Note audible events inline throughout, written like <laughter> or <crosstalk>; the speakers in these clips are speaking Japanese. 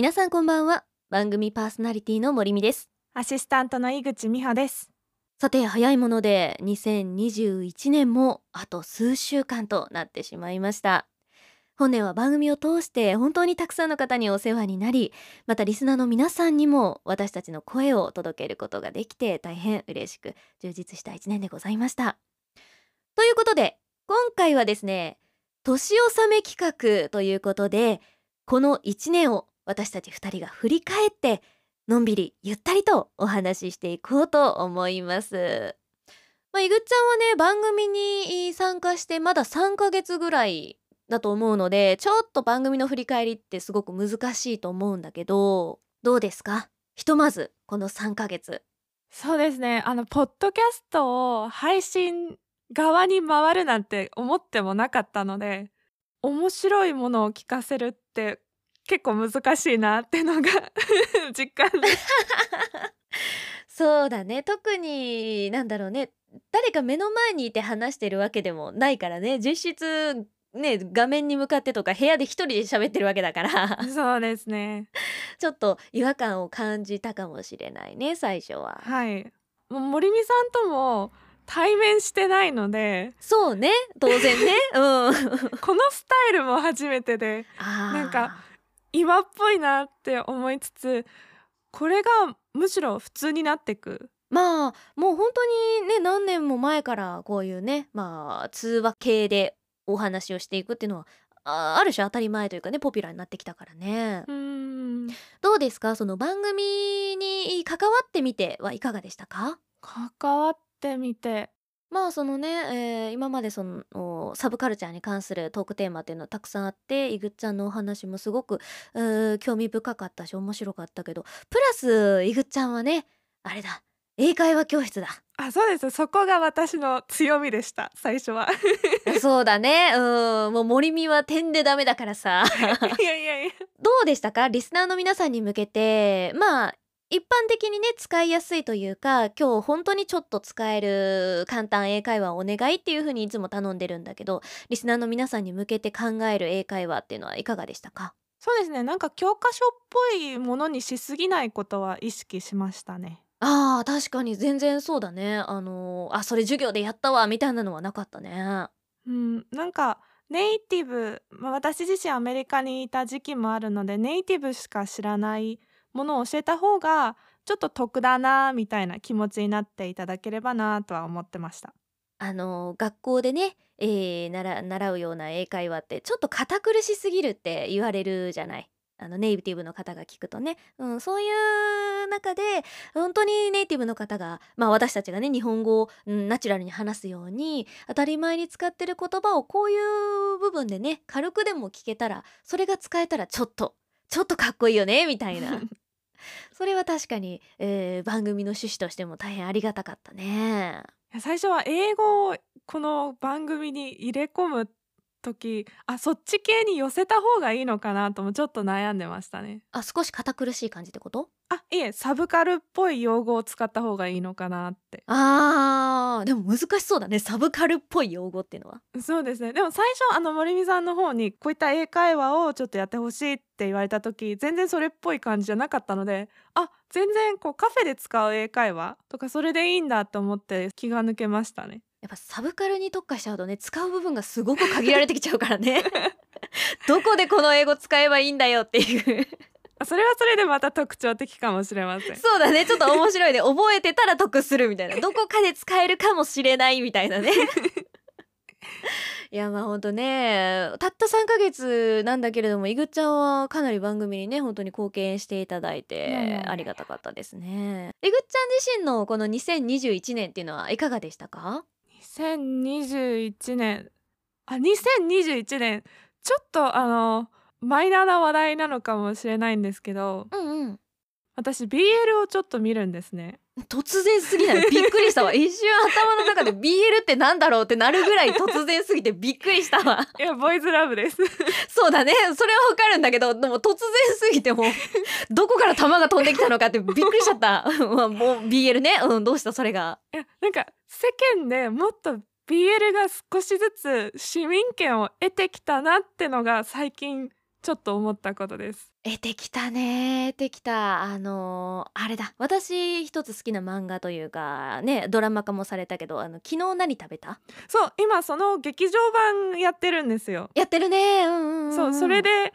皆さんこんばんは。番組パーソナリティの森美です。アシスタントの井口美穂です。さて早いもので2021年もあと数週間となってしまいました。本年は番組を通して本当にたくさんの方にお世話になりまたリスナーの皆さんにも私たちの声を届けることができて大変嬉しく充実した一年でございました。ということで今回はですね年納め企画ということでこの1年を私たち2人が振り返ってのんびりゆったりとお話ししていこうと思います。まあ、いぐっちゃんはね番組に参加してまだ3ヶ月ぐらいだと思うのでちょっと番組の振り返りってすごく難しいと思うんだけどどうですか？ひとまずこの3ヶ月。そうですね。あのポッドキャストを配信側に回るなんて思ってもなかったので面白いものを聞かせるって結構難しいなってのが <laughs> 実感で。すそうだね。特になんだろうね。誰か目の前にいて話してるわけでもないからね。実質ね画面に向かってとか部屋で一人で喋ってるわけだから。そうですね。ちょっと違和感を感じたかもしれないね最初は。はい。森美さんとも対面してないので。そうね。当然ね。うん。<laughs> このスタイルも初めてで。なんか今っぽいなって思いつつこれがむしろ普通になってく。まあもう本当にね何年も前からこういうねまあ通話系でお話をしていくっていうのはあある種当たり前というかねポピュラーになってきたからね。うーん。どうですか？その番組に関わってみてはいかがでしたか？関わってみてまあそのね、えー今までそのサブカルチャーに関するトークテーマっていうのはたくさんあっていぐっちゃんのお話もすごくうー興味深かったし面白かったけどプラスいぐっちゃんはねあれだ英会話教室だ。あそうです。そこが私の強みでした最初は。<laughs> そうだね。うん。もう森見は点でダメだからさ。<laughs> いやいやいや。どうでしたか？リスナーの皆さんに向けて。まあ一般的にね使いやすいというか今日本当にちょっと使える簡単英会話をお願いっていう風にいつも頼んでるんだけどリスナーの皆さんに向けて考える英会話っていうのはいかがでしたか？そうですね。なんか教科書っぽいものにしすぎないことは意識しましたね。あー確かに全然そうだね。あのあそれ授業でやったわみたいなのはなかったね。うん。なんかネイティブ、まあ、私自身アメリカにいた時期もあるのでネイティブしか知らないものを教えた方がちょっと得だなみたいな気持ちになっていただければなとは思ってましたあの学校でね、えー習習うような英会話ってちょっと堅苦しすぎるって言われるじゃない。あのネイティブの方が聞くとね、うん、そういう中で本当にネイティブの方が、まあ、私たちがね日本語を、うんナチュラルに話すように当たり前に使ってる言葉をこういう部分でね軽くでも聞けたらそれが使えたらちょっとちょっとかっこいいよね <laughs> みたいなそれは確かに、えー番組の趣旨としても大変ありがたかったね。最初は英語をこの番組に入れ込む時あそっち系に寄せた方がいいのかなともちょっと悩んでましたね。あ少し堅苦しい感じってこと？あいえサブカルっぽい用語を使った方がいいのかなって。あーでも難しそうだね。サブカルっぽい用語っていうのは。そうですね。でも最初あの森美さんの方にこういった英会話をちょっとやってほしいって言われた時全然それっぽい感じじゃなかったのであ全然こうカフェで使う英会話とかそれでいいんだと思って気が抜けましたねやっぱサブカルに特化しちゃうとね使う部分がすごく限られてきちゃうからね。<laughs> どこでこの英語使えばいいんだよっていう。あそれはそれでまた特徴的かもしれません。そうだね。ちょっと面白いね。覚えてたら得するみたいな。どこかで使えるかもしれないみたいなね。<laughs> いやまあほんとね。たった3ヶ月なんだけれどもいぐっちゃんはかなり番組にね本当に貢献していただいてありがたかったですね。いぐっちゃん自身のこの2021年っていうのはいかがでしたか？2021年。あ2021年。ちょっとあのマイナーな話題なのかもしれないんですけど。うんうん。私 BL をちょっと見るんですね突然すぎない？びっくりしたわ。一瞬頭の中で BL ってなんだろうってなるぐらい突然すぎてびっくりしたわ。いやボーイズラブです。そうだね。それはわかるんだけどでも突然すぎてもうどこから弾が飛んできたのかってびっくりしちゃった。まあもう BL ね。うんどうしたそれが。いやなんか世間でもっと BL が少しずつ市民権を得てきたなってのが最近ちょっと思ったことです。得てきたね。得てきた。あのーあれだ。私一つ好きな漫画というかねドラマ化もされたけどあの昨日何食べた？そう今その劇場版やってるんですよ。やってるね。うんうんうん。そうそれで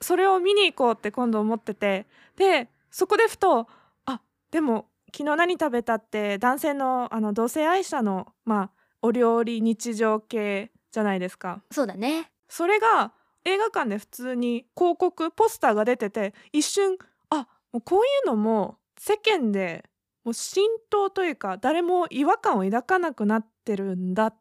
それを見に行こうって今度思ってて。でそこでふとあでも昨日何食べたって男性のあの同性愛者のまあお料理日常系じゃないですか。そうだね。それが映画館で普通に広告ポスターが出てて一瞬あもうこういうのも世間でもう浸透というか誰も違和感を抱かなくなってるんだっ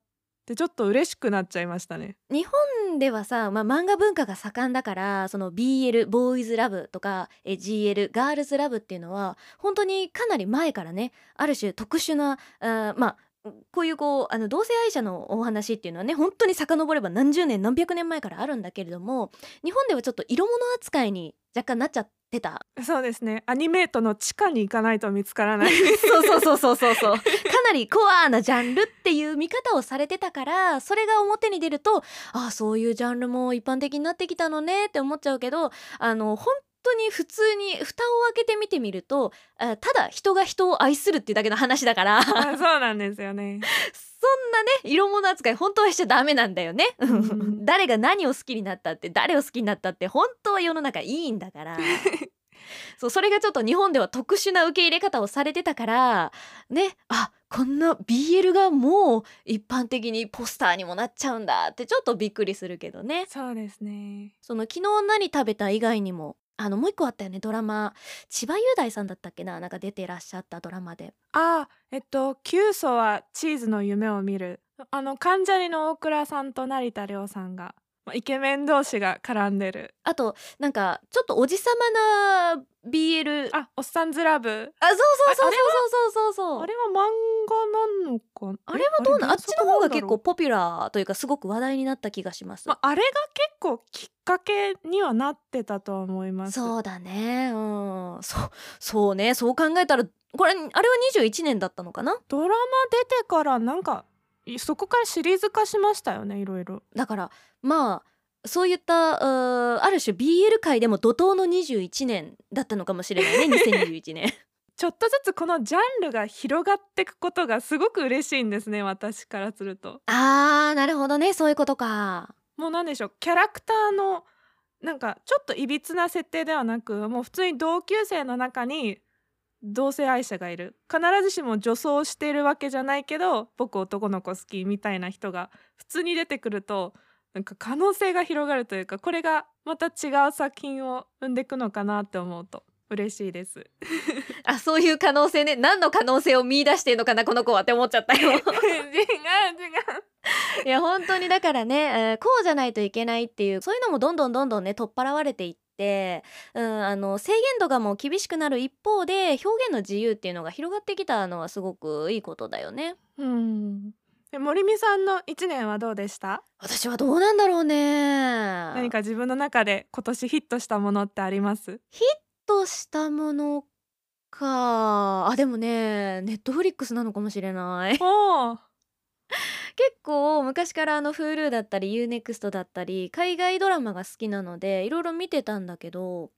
てちょっと嬉しくなっちゃいましたね。日本ではさ、まあ、漫画文化が盛んだからその BL ボーイズラブとかえ GL ガールズラブっていうのは本当にかなり前からねある種特殊なあまあこういうこうあの同性愛者のお話っていうのはね本当に遡れば何十年何百年前からあるんだけれども日本ではちょっと色物扱いに若干なっちゃってたそうですねアニメートの地下に行かないと見つからないそうそうそうそうそうそう。かなりコアなジャンルっていう見方をされてたからそれが表に出るとああそういうジャンルも一般的になってきたのねって思っちゃうけどあの本当に普通に蓋を開けて見てみるとあただ人が人を愛するっていうだけの話だから。そうなんですよね。色物扱い本当はしちゃダメなんだよね。ん。<laughs> 誰が何を好きになったって誰を好きになったって本当は世の中いいんだから。<laughs> そうそれがちょっと日本では特殊な受け入れ方をされてたからねあこんな BL がもう一般的にポスターにもなっちゃうんだってちょっとびっくりするけどね。そうですね。その昨日何食べた以外にもあのもう一個あったよね。ドラマ。千葉雄大さんだったっけな？なんか出てらっしゃったドラマで。あえっと「キュはチーズの夢を見る」あの関ジャニの大倉さんと成田凌さんが。まあイケメン同士が絡んでる。あとなんかちょっとおじさまな BL ああおっさんずラブ。そうそうそうそうそうそうそう。あれは漫画なのかあれはどうなんあっちの方が結構構ポピュラーというかすごく話題になった気がします、まあ、あれが結構きっかけにはなってたとは思います。そうだね。うん。そうそうね。そう考えたらこれあれは21年だったのかな？ドラマ出てからなんかいそこからシリーズ化しましたよねいろいろ。だからまあそういったある種 BL 界でも怒涛の21年だったのかもしれないね <laughs> 2021年。ちょっとずつこのジャンルが広がっていくことがすごく嬉しいんですね私からすると。あーなるほどねそういうことか。もうなんでしょうキャラクターのなんかちょっといびつな設定ではなくもう普通に同級生の中に同性愛者がいる。必ずしも女装してるわけじゃないけど僕男の子好きみたいな人が普通に出てくるとなんか可能性が広がるというかこれがまた違う作品を生んでいくのかなって思うと嬉しいです。<laughs> あそういう可能性ね。何の可能性を見出してんのかなこの子はって思っちゃったよ。<laughs> 違う違う。いや本当にだからね、えーこうじゃないといけないっていうそういうのもどんどんどんどんね取っ払われていって、うん、あの制限度がもう厳しくなる一方で表現の自由っていうのが広がってきたのはすごくいいことだよね。うんで森美さんの一年はどうでした？私はどうなんだろうね。何か自分の中で今年ヒットしたものってあります？としたものかあでもねネットフリックスなのかもしれない。おー結構昔からあの Hulu だったり UNEXT だったり海外ドラマが好きなのでいろいろ見てたんだけど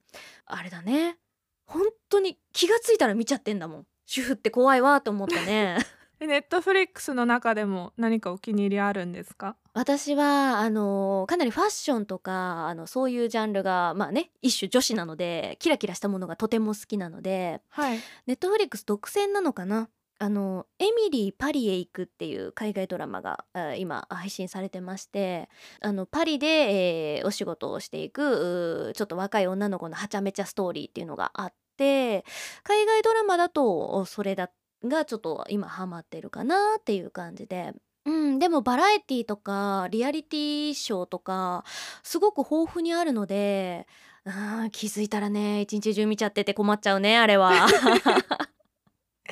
あれだね。本当に気がついたら見ちゃってんだもん。主婦って怖いわと思ったね。ネットフリックスの中でも何かお気に入りあるんですか？私はあのかなりファッションとかあのそういうジャンルがまあね一種女子なのでキラキラしたものがとても好きなのではい。ネットフリックス独占なのかな？あのエミリー・パリへ行くっていう海外ドラマが今配信されてましてあのパリで、えーお仕事をしていくちょっと若い女の子のはちゃめちゃストーリーっていうのがあって海外ドラマだとそれだがちょっと今ハマってるかなっていう感じで。うん、でもバラエティとかリアリティショーとかすごく豊富にあるのでうん気づいたらね一日中見ちゃってて困っちゃうねあれは。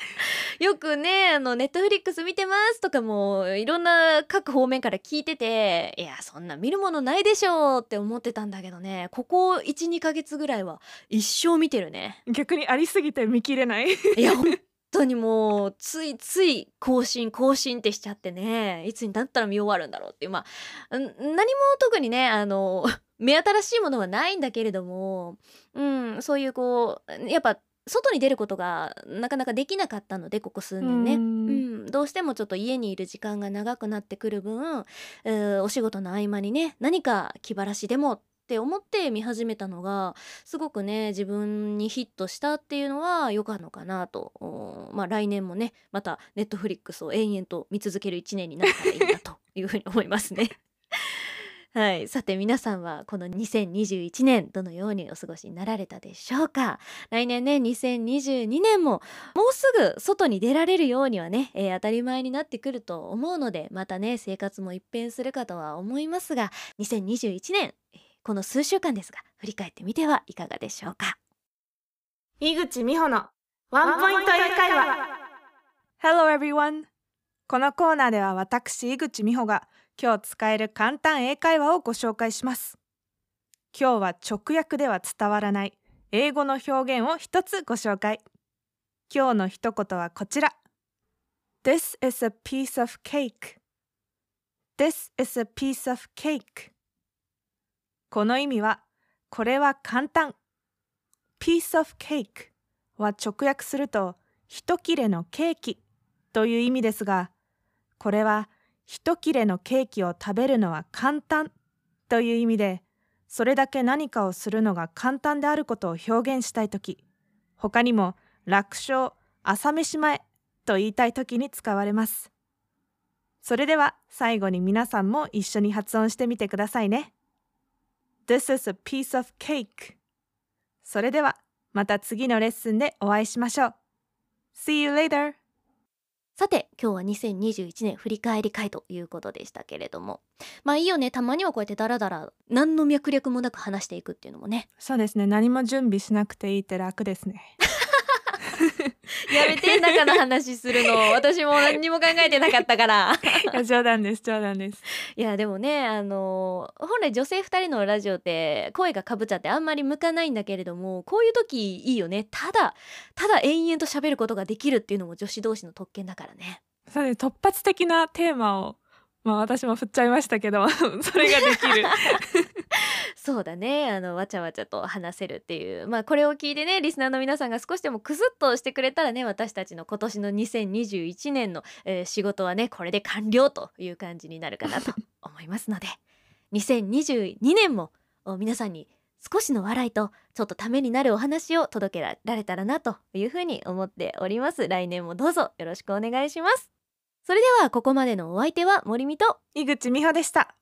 <laughs> よくねあのネットフリックス見てますとかもいろんな各方面から聞いてていやそんな見るものないでしょうって思ってたんだけどね。ここ12ヶ月ぐらいは一生見てるね。逆にありすぎて見切れない？いや本当にもうついつい更新更新ってしちゃってね。いつになったら見終わるんだろうって。いうまあん何も特にねあの <laughs> 目新しいものはないんだけれども、うん、そういうこうやっぱ外に出ることがなかなかできなかったのでここ数年ね、うん、どうしてもちょっと家にいる時間が長くなってくる分、えー、お仕事の合間にね何か気晴らしでもって思って見始めたのがすごくね自分にヒットしたっていうのは良かったのかなと。まあ来年もねまたネットフリックスを延々と見続ける1年になったらいいなというふうに思いますね。はい、さて皆さんはこの2021年どのようにお過ごしになられたでしょうか？来年ね2022年ももうすぐ外に出られるようにはね、えー、当たり前になってくると思うのでまたね生活も一変するかとは思いますが2021年この数週間ですが振り返ってみてはいかがでしょうか？井口美穂のワンポイント英会話。Hello everyone このコーナーでは私井口美穂が今日使える簡単英会話をご紹介します。今日は直訳では伝わらない。英語の表現を一つご紹介。今日の一言はこちら。This is a piece of cake. This is a piece of cake. この意味はこれは簡単。Piece of cake は直訳すると一切れのケーキという意味ですがこれは一切れのケーキを食べるのは簡単という意味でそれだけ何かをするのが簡単であることを表現したいとき他にも楽勝朝飯前と言いたいときに使われます。それでは最後に皆さんも一緒に発音してみてくださいね。This is a piece of cake. それではまた次のレッスンでお会いしましょう。See you later! さて今日は2021年振り返り会ということでしたけれども。まあいいよね。たまにはこうやってダラダラ何の脈略もなく話していくっていうのもね。そうですね。何も準備しなくていいって楽ですね。やめて中の話するの。<laughs> 私も何にも考えてなかったから。いや冗談です冗談です。いやでもねあの本来女性2人のラジオって声がかぶっちゃってあんまり向かないんだけれどもこういう時いいよね。ただただ延々と喋ることができるっていうのも女子同士の特権だからね。そうね突発的なテーマをまあ私も振っちゃいましたけど <laughs> それができるそうだね。あのわちゃわちゃと話せるっていう。まあこれを聞いてねリスナーの皆さんが少しでもクスッとしてくれたらね私たちの今年の2021年の、えー、仕事はねこれで完了という感じになるかなと思いますので。<laughs> 2022年も皆さんに少しの笑いとちょっとためになるお話を届けられたらなというふうに思っております。来年もどうぞよろしくお願いします。それではここまでのお相手は森美と井口美穂でした。